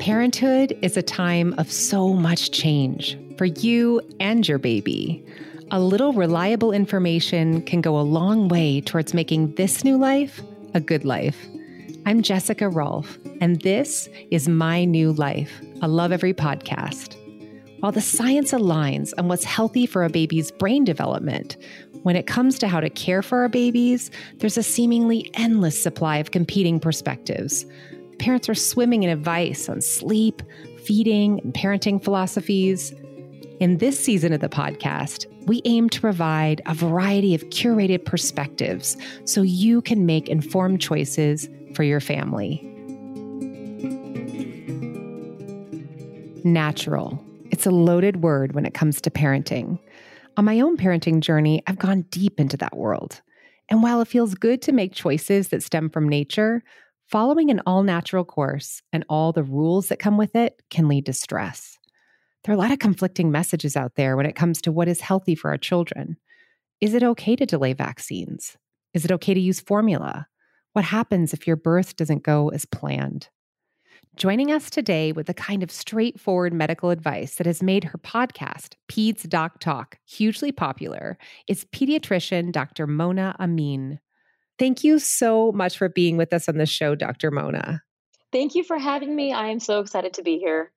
Parenthood is a time of so much change for you and your baby. A little reliable information can go a long way towards making this new life a good life. I'm Jessica Rolfe, and this is My New Life, a Lovevery podcast. While the science aligns on what's healthy for a baby's brain development, when it comes to how to care for our babies, there's a seemingly endless supply of competing perspectives Parents are swimming in advice on sleep, feeding, and parenting philosophies. In this season of the podcast, we aim to provide a variety of curated perspectives so you can make informed choices for your family. Natural. It's a loaded word when it comes to parenting. On my own parenting journey, I've gone deep into that world. And while it feels good to make choices that stem from nature, Following an all natural course and all the rules that come with it can lead to stress. There are a lot of conflicting messages out there when it comes to what is healthy for our children. Is it okay to delay vaccines? Is it okay to use formula? What happens if your birth doesn't go as planned? Joining us today with the kind of straightforward medical advice that has made her podcast, Peds Doc Talk, hugely popular is pediatrician Dr. Mona Amin. Thank you so much for being with us on the show, Dr. Mona. Thank you for having me. I am so excited to be here.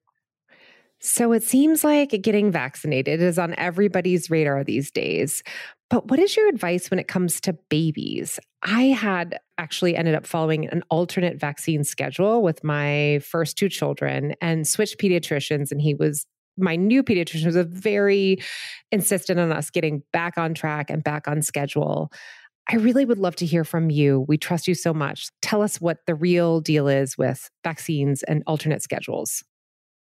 So it seems like getting vaccinated is on everybody's radar these days. But what is your advice when it comes to babies? I had actually ended up following an alternate vaccine schedule with my first two children and switched pediatricians, and he was my new pediatrician was very insistent on us getting back on track and back on schedule. I really would love to hear from you. We trust you so much. Tell us what the real deal is with vaccines and alternate schedules.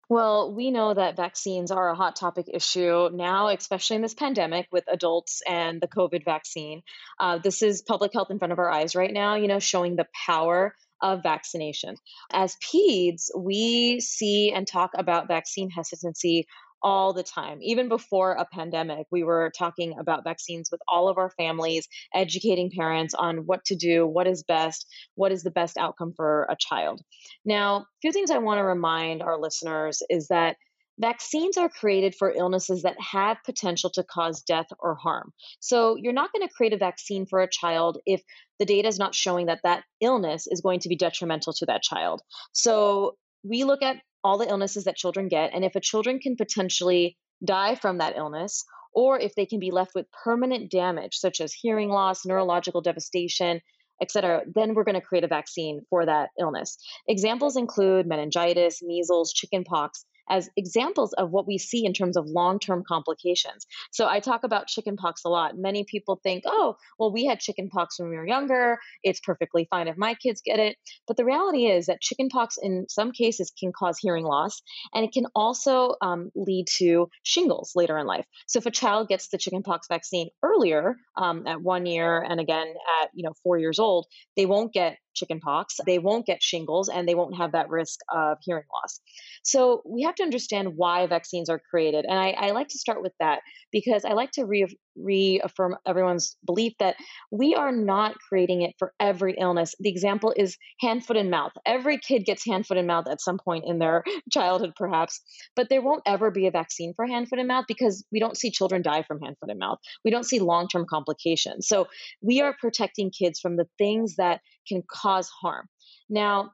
Well, we know that vaccines are a hot topic issue now, especially in this pandemic with adults and the COVID vaccine. Uh, this is public health in front of our eyes right now, you know, showing the power of vaccination. As peds, we see and talk about vaccine hesitancy all the time. Even before a pandemic, we were talking about vaccines with all of our families, educating parents on what to do, what is best, what is the best outcome for a child. Now, a few things I want to remind our listeners is that Vaccines are created for illnesses that have potential to cause death or harm. So, you're not going to create a vaccine for a child if the data is not showing that that illness is going to be detrimental to that child. So, we look at all the illnesses that children get. And if a children can potentially die from that illness, or if they can be left with permanent damage, such as hearing loss, neurological devastation, et cetera, then we're going to create a vaccine for that illness. Examples include meningitis, measles, chickenpox, as examples of what we see in terms of long term complications. So I talk about chickenpox a lot. Many people think, oh, well, we had chickenpox when we were younger. It's perfectly fine if my kids get it. But the reality is that chickenpox, in some cases, can cause hearing loss and it can also um, lead to shingles later in life. So if a child gets the chickenpox vaccine earlier, um, at one year and again at you know four years old, they won't get chickenpox, they won't get shingles, and they won't have that risk of hearing loss. So we have to understand why vaccines are created. And I, I like to start with that because I like to re- reaffirm everyone's belief that we are not creating it for every illness. The example is hand, foot, and mouth. Every kid gets hand, foot, and mouth at some point in their childhood, perhaps, but there won't ever be a vaccine for hand, foot, and mouth because we don't see children die from hand, foot, and mouth. We don't see long term complications. So we are protecting kids from the things that can cause harm. Now,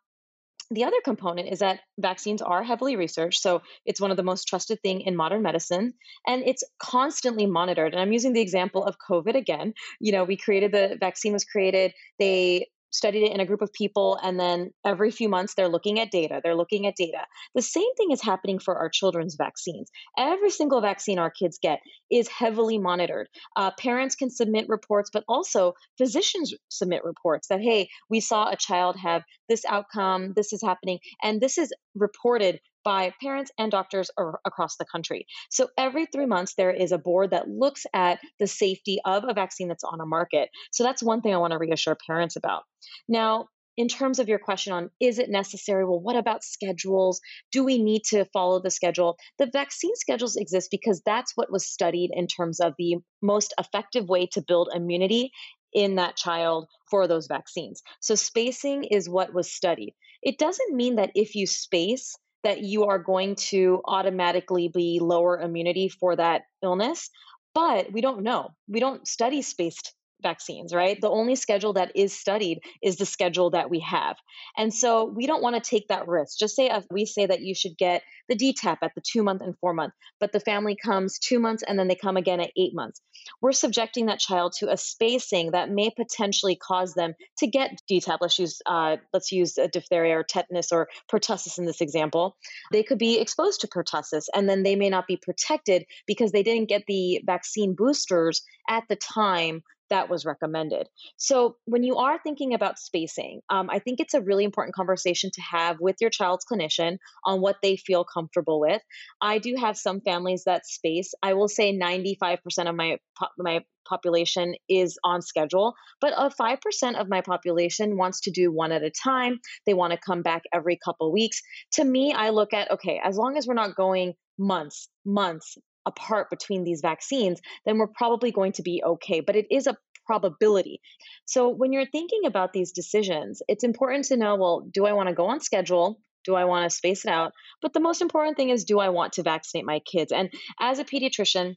the other component is that vaccines are heavily researched so it's one of the most trusted thing in modern medicine and it's constantly monitored and i'm using the example of covid again. You know we created the vaccine was created they studied it in a group of people, and then every few months they're looking at data. They're looking at data. The same thing is happening for our children's vaccines. Every single vaccine our kids get is heavily monitored. Uh, parents can submit reports, but also physicians submit reports that, hey, we saw a child have this outcome, this is happening, and this is reported by parents and doctors across the country. So every three months, there is a board that looks at the safety of a vaccine that's on a market. So that's one thing I want to reassure parents about. Now, in terms of your question on is it necessary? Well, what about schedules? Do we need to follow the schedule? The vaccine schedules exist because that's what was studied in terms of the most effective way to build immunity in that child for those vaccines. So spacing is what was studied. It doesn't mean that if you space, that you are going to automatically be lower immunity for that illness, but we don't know. We don't study spaced vaccines, right? The only schedule that is studied is the schedule that we have. And so we don't want to take that risk. Just say if we say that you should get the DTaP at the two month and four month, but the family comes two months and then they come again at eight months. We're subjecting that child to a spacing that may potentially cause them to get DTaP. Let's use uh, let's use diphtheria or tetanus or pertussis in this example. They could be exposed to pertussis and then they may not be protected because they didn't get the vaccine boosters at the time that was recommended. So, when you are thinking about spacing, um, I think it's a really important conversation to have with your child's clinician on what they feel comfortable with. I do have some families that space. I will say 95% of my my population is on schedule, but a 5% of my population wants to do one at a time. They want to come back every couple weeks. To me, I look at okay, as long as we're not going months, months, apart between these vaccines, then we're probably going to be okay. But it is a probability. So when you're thinking about these decisions, it's important to know well, do I want to go on schedule? Do I want to space it out? But the most important thing is do I want to vaccinate my kids? And as a pediatrician,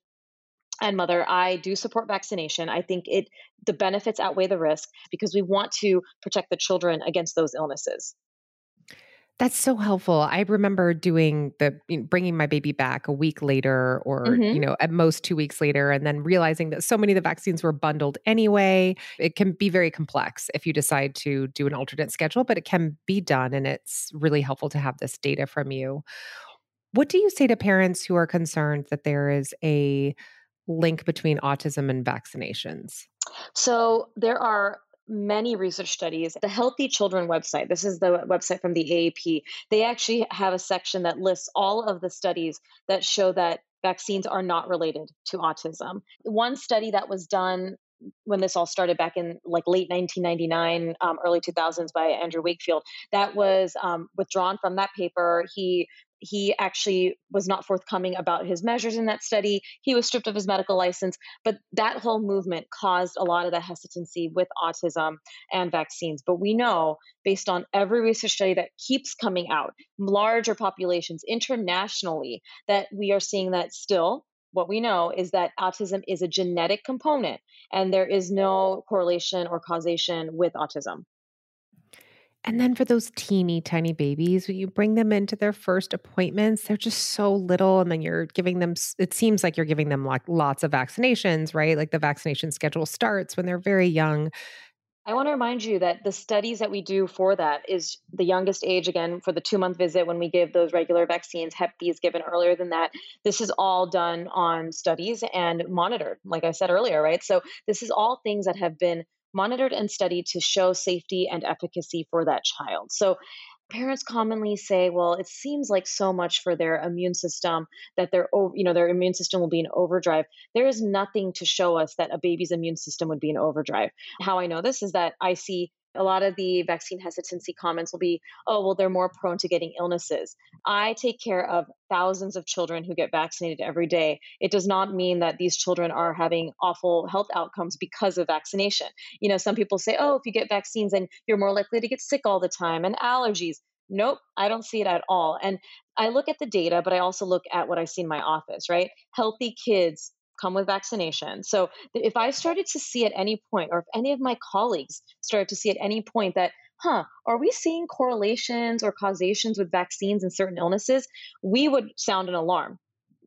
and mother i do support vaccination i think it the benefits outweigh the risk because we want to protect the children against those illnesses that's so helpful. I remember doing the bringing my baby back a week later or mm-hmm. you know at most 2 weeks later and then realizing that so many of the vaccines were bundled anyway. It can be very complex if you decide to do an alternate schedule, but it can be done and it's really helpful to have this data from you. What do you say to parents who are concerned that there is a link between autism and vaccinations? So there are many research studies. The Healthy Children website, this is the website from the AAP, they actually have a section that lists all of the studies that show that vaccines are not related to autism. One study that was done when this all started back in like late 1999 um, early 2000s by andrew wakefield that was um, withdrawn from that paper he he actually was not forthcoming about his measures in that study. He was stripped of his medical license. But that whole movement caused a lot of the hesitancy with autism and vaccines. But we know, based on every research study that keeps coming out, larger populations internationally, that we are seeing that still. What we know is that autism is a genetic component, and there is no correlation or causation with autism. And then for those teeny tiny babies, when you bring them into their first appointments, they're just so little. And then you're giving them, it seems like you're giving them like lots of vaccinations, right? Like the vaccination schedule starts when they're very young. I want to remind you that the studies that we do for that is the youngest age, again, for the two month visit when we give those regular vaccines. Hep B is given earlier than that. This is all done on studies and monitored, like I said earlier, right? So this is all things that have been monitored and studied to show safety and efficacy for that child. So parents commonly say well it seems like so much for their immune system that their you know their immune system will be in overdrive there is nothing to show us that a baby's immune system would be in overdrive how i know this is that i see a lot of the vaccine hesitancy comments will be, oh, well, they're more prone to getting illnesses. I take care of thousands of children who get vaccinated every day. It does not mean that these children are having awful health outcomes because of vaccination. You know, some people say, oh, if you get vaccines, then you're more likely to get sick all the time and allergies. Nope, I don't see it at all. And I look at the data, but I also look at what I see in my office, right? Healthy kids come with vaccination. So if I started to see at any point, or if any of my colleagues started to see at any point that, huh, are we seeing correlations or causations with vaccines and certain illnesses? We would sound an alarm.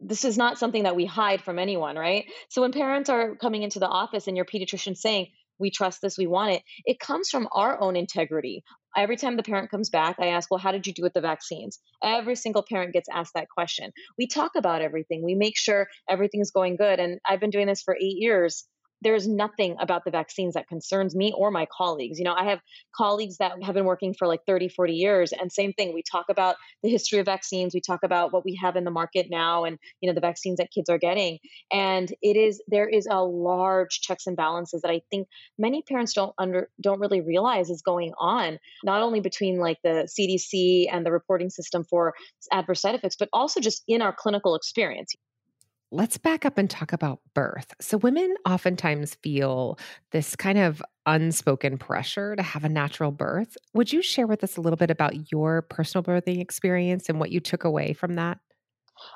This is not something that we hide from anyone, right? So when parents are coming into the office and your pediatrician saying, we trust this, we want it, it comes from our own integrity, every time the parent comes back, I ask, well, how did you do with the vaccines? Every single parent gets asked that question. We talk about everything, we make sure everything's going good. And I've been doing this for eight years. There's nothing about the vaccines that concerns me or my colleagues. You know, I have colleagues that have been working for like 30, 40 years and same thing. We talk about the history of vaccines, we talk about what we have in the market now and, you know, the vaccines that kids are getting. And it is there is a large checks and balances that I think many parents don't under don't really realize is going on, not only between like the CDC and the reporting system for adverse side effects, but also just in our clinical experience let's back up and talk about birth. So, women oftentimes feel this kind of unspoken pressure to have a natural birth. Would you share with us a little bit about your personal birthing experience and what you took away from that?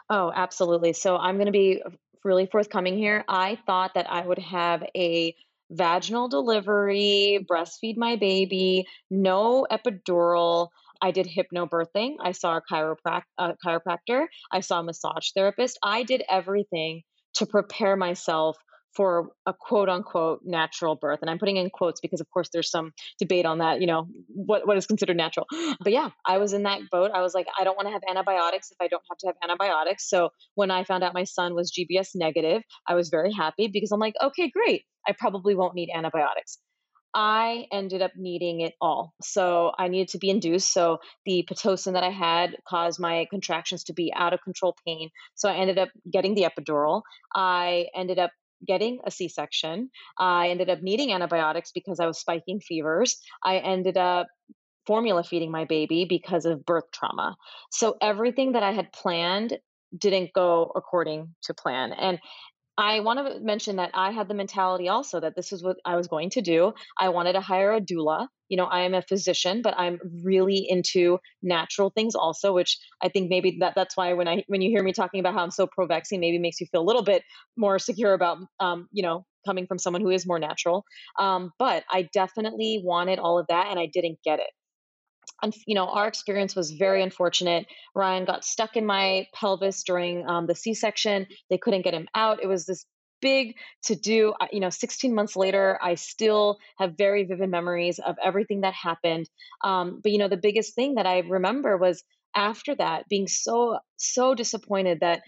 Oh, absolutely. So, I'm going to be really forthcoming here. I thought that I would have a vaginal delivery, breastfeed my baby, no epidural, I did hypnobirthing. I saw a, chiroprac- a chiropractor. I saw a massage therapist. I did everything to prepare myself for a quote unquote natural birth. And I'm putting in quotes because, of course, there's some debate on that, you know, what, what is considered natural. But yeah, I was in that boat. I was like, I don't want to have antibiotics if I don't have to have antibiotics. So when I found out my son was GBS negative, I was very happy because I'm like, okay, great. I probably won't need antibiotics. I ended up needing it all. So I needed to be induced. So the Pitocin that I had caused my contractions to be out of control pain. So I ended up getting the epidural. I ended up getting a C section. I ended up needing antibiotics because I was spiking fevers. I ended up formula feeding my baby because of birth trauma. So everything that I had planned didn't go according to plan. And I want to mention that I had the mentality also that this is what I was going to do. I wanted to hire a doula. You know, I am a physician, but I'm really into natural things also, which I think maybe that that's why when I when you hear me talking about how I'm so pro vaccine, maybe makes you feel a little bit more secure about, um, you know, coming from someone who is more natural. Um, but I definitely wanted all of that, and I didn't get it you know, our experience was very unfortunate. Ryan got stuck in my pelvis during um, the C section. They couldn't get him out. It was this big to do. You know, 16 months later, I still have very vivid memories of everything that happened. Um, but, you know, the biggest thing that I remember was after that being so, so disappointed that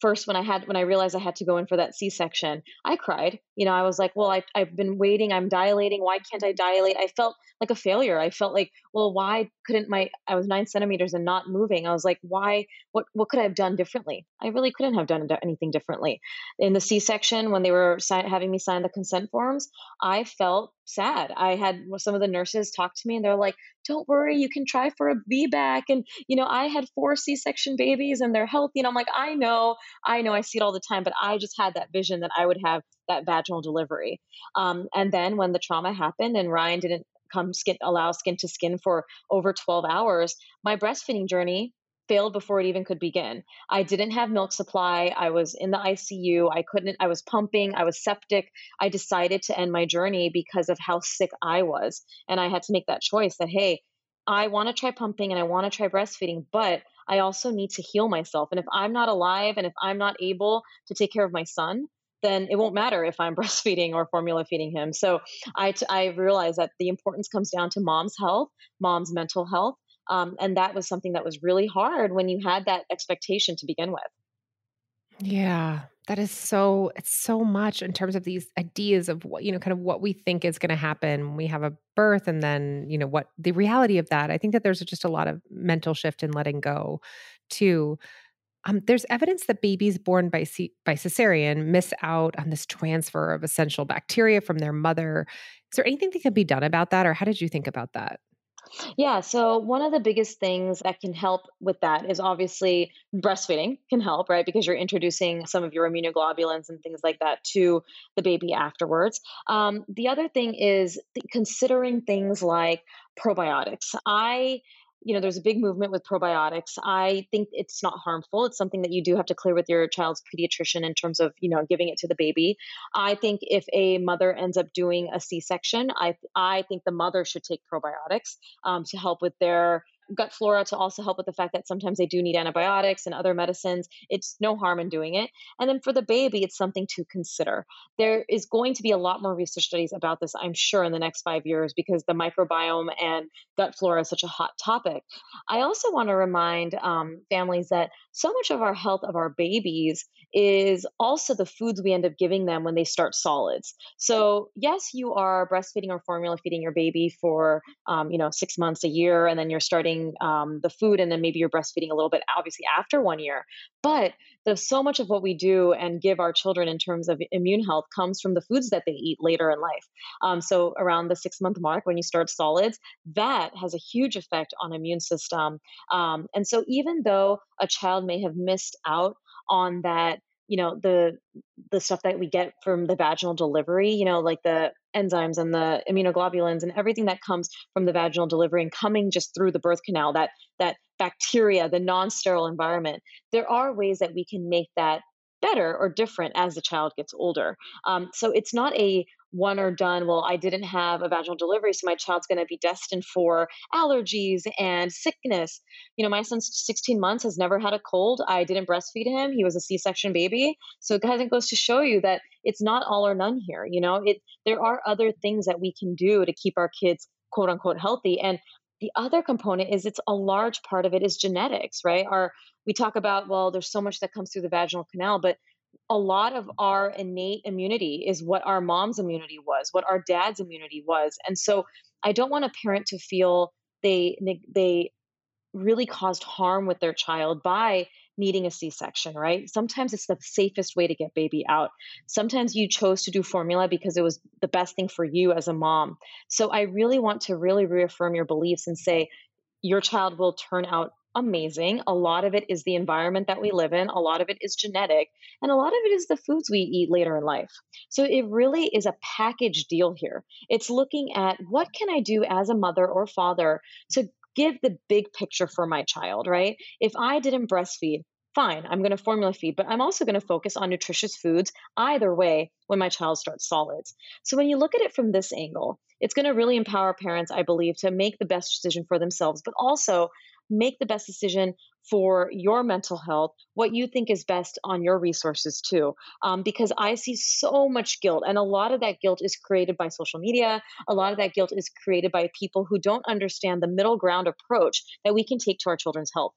first when i had when i realized i had to go in for that c-section i cried. You know i was like well I, i've been waiting i'm dilating why can't i dilate? I felt like a failure. I felt like well why couldn't my i was nine centimeters and not moving. I was like why what what could i have done differently? I really couldn't have done anything differently. In the c-section when they were having me sign the consent forms i felt sad i had some of the nurses talk to me and they're like don't worry, you can try for a VBAC. And, you know, I had four C section babies and they're healthy. And I'm like, I know, I know, I see it all the time, but I just had that vision that I would have that vaginal delivery. Um, and then when the trauma happened and Ryan didn't come skin, allow skin to skin for over 12 hours, my breastfeeding journey failed before it even could begin. I didn't have milk supply. I was in the ICU. I couldn't, I was pumping. I was septic. I decided to end my journey because of how sick I was. And I had to make that choice that, hey, I want to try pumping and I want to try breastfeeding, but I also need to heal myself. And if I'm not alive and if I'm not able to take care of my son, then it won't matter if I'm breastfeeding or formula feeding him. So I, t- I realized that the importance comes down to mom's health, mom's mental health, um, and that was something that was really hard when you had that expectation to begin with. Yeah, that is so it's so much in terms of these ideas of what you know kind of what we think is going to happen when we have a birth and then you know what the reality of that. I think that there's just a lot of mental shift in letting go too. Um, there's evidence that babies born by, C- by cesarean miss out on this transfer of essential bacteria from their mother. Is there anything that can be done about that or how did you think about that yeah, so one of the biggest things that can help with that is obviously breastfeeding can help, right? Because you're introducing some of your immunoglobulins and things like that to the baby afterwards. Um, the other thing is considering things like probiotics. I you know, there's a big movement with probiotics. I think it's not harmful. It's something that you do have to clear with your child's pediatrician in terms of, you know, giving it to the baby. I think if a mother ends up doing a C-section, I I think the mother should take probiotics um, to help with their gut flora to also help with the fact that sometimes they do need antibiotics and other medicines. It's no harm in doing it. And then for the baby, it's something to consider. There is going to be a lot more research studies about this, I'm sure, in the next five years because the microbiome and gut flora is such a hot topic. I also want to remind um, families that so much of our health of our babies is also the foods we end up giving them when they start solids. So, yes, you are breastfeeding or formula feeding your baby for, um, you know, six months, a year, and then you're starting um, the food, and then maybe you're breastfeeding a little bit, obviously, after one year. But there's so much of what we do and give our children in terms of immune health comes from the foods that they eat later in life. Um, so, around the six month mark, when you start solids, that has a huge effect on immune system. Um, and so, even though a child may have missed out on that you know the the stuff that we get from the vaginal delivery you know like the enzymes and the immunoglobulins and everything that comes from the vaginal delivery and coming just through the birth canal that that bacteria the non-sterile environment there are ways that we can make that better or different as the child gets older. Um, so it's not a one or done, well, I didn't have a vaginal delivery, so my child's going to be destined for allergies and sickness. You know, my son's 16 months, has never had a cold. I didn't breastfeed him. He was a C-section baby. So it kind of goes to show you that it's not all or none here. You know, it there are other things that we can do to keep our kids quote unquote healthy. And the other component is it's a large part of it is genetics, right? Our we talk about, well, there's so much that comes through the vaginal canal, but a lot of our innate immunity is what our mom's immunity was, what our dad's immunity was. And so I don't want a parent to feel they they really caused harm with their child by needing a C-section, right? Sometimes it's the safest way to get baby out. Sometimes you chose to do formula because it was the best thing for you as a mom. So I really want to really reaffirm your beliefs and say your child will turn out amazing. A lot of it is the environment that we live in, a lot of it is genetic, and a lot of it is the foods we eat later in life. So it really is a package deal here. It's looking at what can I do as a mother or father to give the big picture for my child, right? If I didn't breastfeed, fine, I'm going to formula feed, but I'm also going to focus on nutritious foods either way when my child starts solids. So when you look at it from this angle, it's going to really empower parents, I believe, to make the best decision for themselves, but also make the best decision for your mental health, what you think is best on your resources too. Um, because I see so much guilt, and a lot of that guilt is created by social media. A lot of that guilt is created by people who don't understand the middle ground approach that we can take to our children's health.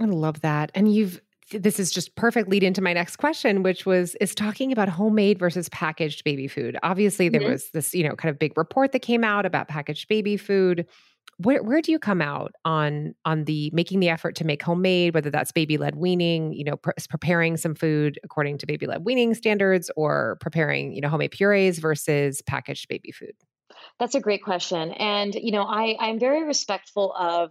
I love that. And you've this is just perfect lead into my next question which was is talking about homemade versus packaged baby food obviously there mm-hmm. was this you know kind of big report that came out about packaged baby food where where do you come out on on the making the effort to make homemade whether that's baby led weaning you know preparing some food according to baby led weaning standards or preparing you know homemade purees versus packaged baby food? That's a great question and you know i i'm very respectful of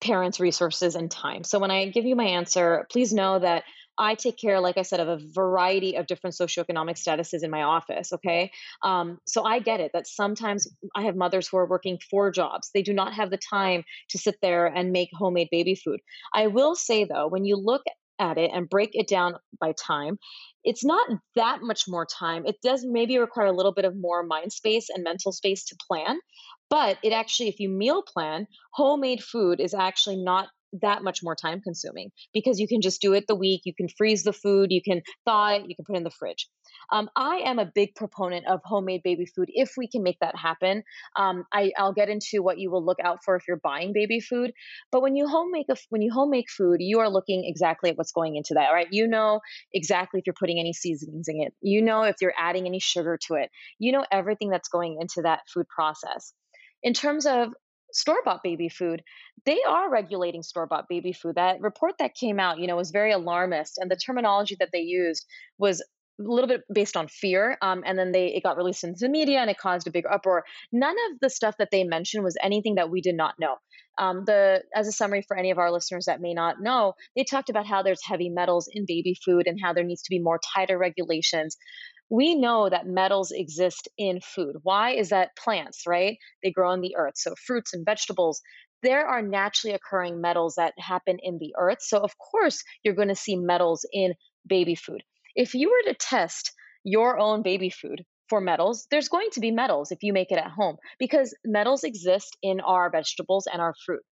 parents resources and time so when i give you my answer please know that I take care, like I said, of a variety of different socioeconomic statuses in my office. Okay. Um, so I get it that sometimes I have mothers who are working four jobs. They do not have the time to sit there and make homemade baby food. I will say, though, when you look at it and break it down by time, it's not that much more time. It does maybe require a little bit of more mind space and mental space to plan. But it actually, if you meal plan, homemade food is actually not that much more time consuming because you can just do it the week. You can freeze the food, you can thaw it, you can put it in the fridge. Um, I am a big proponent of homemade baby food if we can make that happen. Um, I, will get into what you will look out for if you're buying baby food. But when you home make a, when you home make food, you are looking exactly at what's going into that. Right? You know exactly if you're putting any seasonings in it. You know if you're adding any sugar to it. You know everything that's going into that food process. In terms of store bought baby food, they are regulating store bought baby food. That report that came out, you know, was very alarmist, and the terminology that they used was a little bit based on fear um, and then they it got released into the media and it caused a big uproar. None of the stuff that they mentioned was anything that we did not know. Um, the as a summary for any of our listeners that may not know they talked about how there's heavy metals in baby food and how there needs to be more tighter regulations we know that metals exist in food. Why is that plants, right? They grow in the earth. So fruits and vegetables, there are naturally occurring metals that happen in the earth. So, of course, you're going to see metals in baby food. If you were to test your own baby food for metals, there's going to be metals if you make it at home because metals exist in our vegetables and our fruit.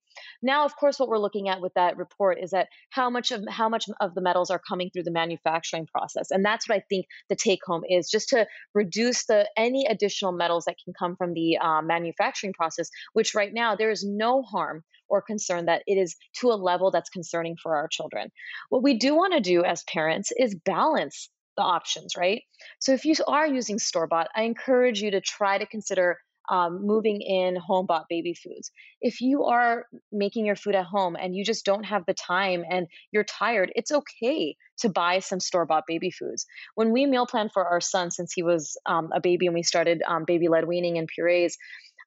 Now, of course, what we're looking at with that report is that how much of how much of the metals are coming through the manufacturing process, and that's what I think the take home is, just to reduce the any additional metals that can come from the uh, manufacturing process. Which right now there is no harm or concern that it is to a level that's concerning for our children. What we do want to do as parents is balance the options, right? So if you are using store bought, I encourage you to try to consider um, moving in home bought baby foods. If you are making your food at home and you just don't have the time and you're tired, it's okay to buy some store bought baby foods. When we meal plan for our son since he was um, a baby and we started um, baby led weaning and purees,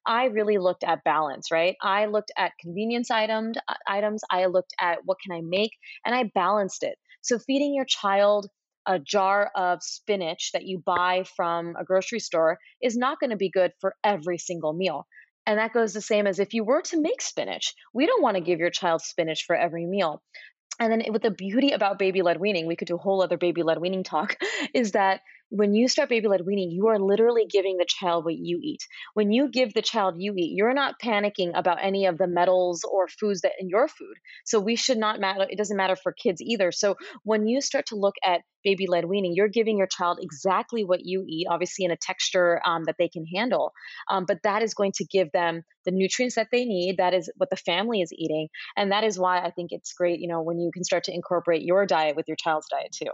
I really looked at balance, right? I looked at convenience item, uh, items, I looked at what can I make, and I balanced it. So feeding your child a jar of spinach that you buy from a grocery store is not going to be good for every single meal. And that goes the same as if you were to make spinach. We don't want to give your child spinach for every meal. And then with the beauty about baby led weaning, we could do a whole other baby led weaning talk, is that when you start baby led weaning, you are literally giving the child what you eat. When you give the child you eat, you're not panicking about any of the metals or foods that in your food. So we should not matter. It doesn't matter for kids either. So when you start to look at baby led weaning, you're giving your child exactly what you eat, obviously in a texture um, that they can handle. Um, but that is going to give them the nutrients that they need. That is what the family is eating. And that is why I think it's great, you know, when you can start to incorporate your diet with your child's diet too.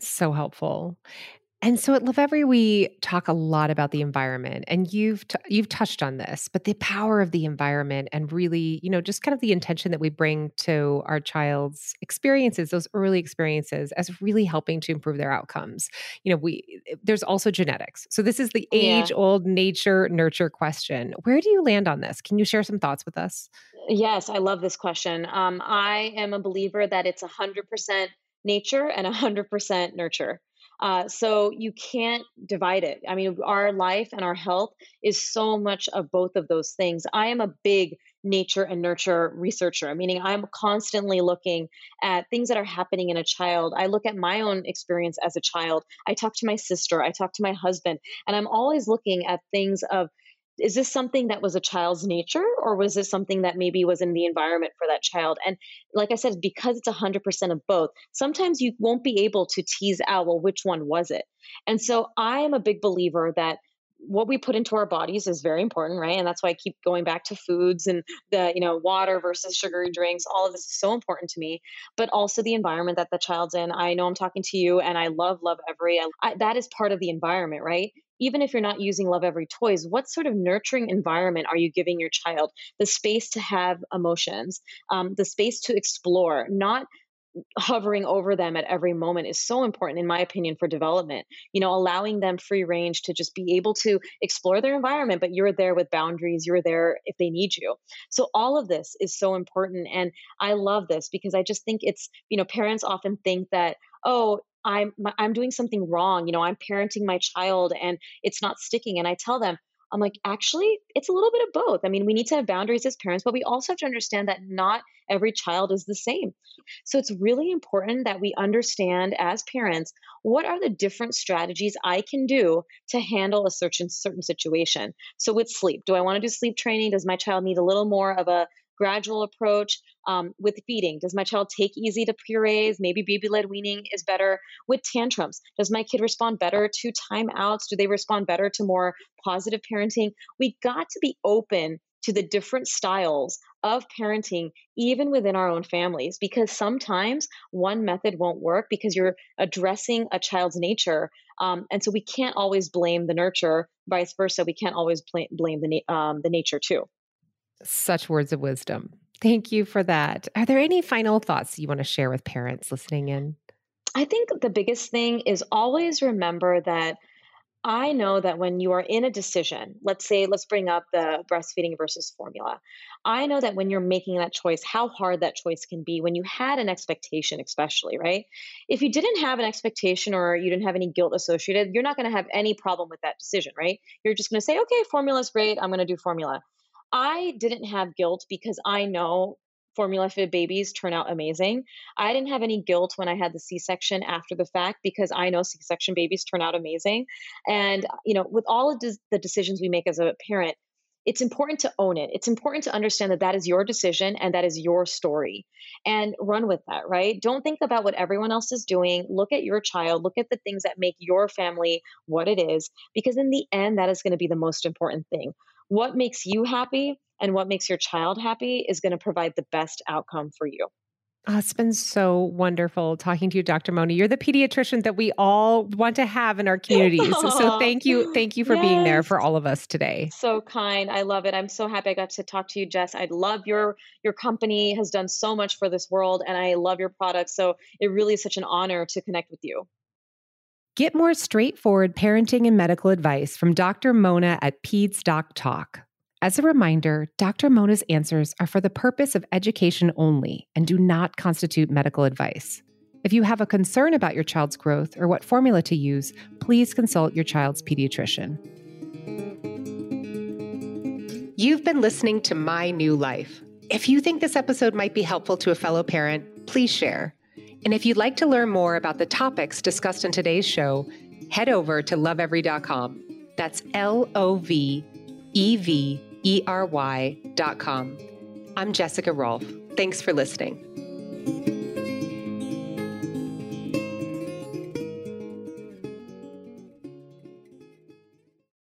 So helpful. And so at Lovevery, we talk a lot about the environment, and you've t- you've touched on this, but the power of the environment, and really, you know, just kind of the intention that we bring to our child's experiences, those early experiences, as really helping to improve their outcomes. You know, we eh, there's also genetics, so this is the age old nature nurture question. Where do you land on this? Can you share some thoughts with us? Yes, I love this question. Um, I am a believer that it's a hundred percent nature and 100% nurture. Uh, so you can't divide it. I mean, our life and our health is so much of both of those things. I am a big nature and nurture researcher, meaning I'm constantly looking at things that are happening in a child. I look at my own experience as a child. I talk to my sister, I talk to my husband, and I'm always looking at things of is this something that was a child's nature or was this something that maybe was in the environment for that child? And like i said because it's 100% of both sometimes you won't be able to tease out well which one was it? And so i am a big believer that what we put into our bodies is very important right? And that's why i keep going back to foods and the you know water versus sugary drinks. All of this is so important to me. But also the environment that the child's in. I know i'm talking to you and i love Lovevery I, that is part of the environment right even if you're not using Lovevery toys, what sort of nurturing environment are you giving your child? The space to have emotions, um, the space to explore, not hovering over them at every moment is so important in my opinion for development you know allowing them free range to just be able to explore their environment but you're there with boundaries you're there if they need you so all of this is so important and i love this because i just think it's you know parents often think that oh I'm I'm doing something wrong. You know, I'm parenting my child and it's not sticking. And I tell them, I'm like, actually, it's a little bit of both. I mean, we need to have boundaries as parents, but we also have to understand that not every child is the same. So it's really important that we understand as parents what are the different strategies I can do to handle a certain certain situation. So with sleep, do I want to do sleep training? Does my child need a little more of a gradual approach um, with feeding. Does my child take easy to purees? Maybe baby led weaning is better with tantrums. Does my kid respond better to timeouts? Do they respond better to more positive parenting? We got to be open to the different styles of parenting, even within our own families, because sometimes one method won't work because you're addressing a child's nature. Um, and so we can't always blame the nurture, vice versa. We can't always blame the, um, the nature too. Such words of wisdom. Thank you for that. Are there any final thoughts you want to share with parents listening in? I think the biggest thing is always remember that I know that when you are in a decision, let's say, let's bring up the breastfeeding versus formula. I know that when you're making that choice, how hard that choice can be when you had an expectation, especially, right? If you didn't have an expectation or you didn't have any guilt associated, you're not going to have any problem with that decision, right? You're just going to say, okay, formula is great. I'm going to do formula. I didn't have guilt because I know formula fed babies turn out amazing. I didn't have any guilt when I had the C section after the fact because I know C section babies turn out amazing. And, you know, with all of the decisions we make as a parent, it's important to own it. It's important to understand that that is your decision and that is your story and run with that, right? Don't think about what everyone else is doing. Look at your child, look at the things that make your family what it is, because in the end, that is going to be the most important thing. What makes you happy and what makes your child happy is going to provide the best outcome for you. Oh, it's been so wonderful talking to you, Dr. Moni. You're the pediatrician that we all want to have in our communities. So, so thank you. Thank you for yes. being there for all of us today. So kind. I love it. I'm so happy I got to talk to you, Jess. I love your your company has done so much for this world and I love your products. So it really is such an honor to connect with you. Get more straightforward parenting and medical advice from Dr. Mona at Peds Doc Talk. As a reminder, Dr. Mona's answers are for the purpose of education only and do not constitute medical advice. If you have a concern about your child's growth or what formula to use, please consult your child's pediatrician. You've been listening to My New Life. If you think this episode might be helpful to a fellow parent, please share. And if you'd like to learn more about the topics discussed in today's show, head over to lovevery.com. That's L O V E V E R Y.com. I'm Jessica Rolfe. Thanks for listening.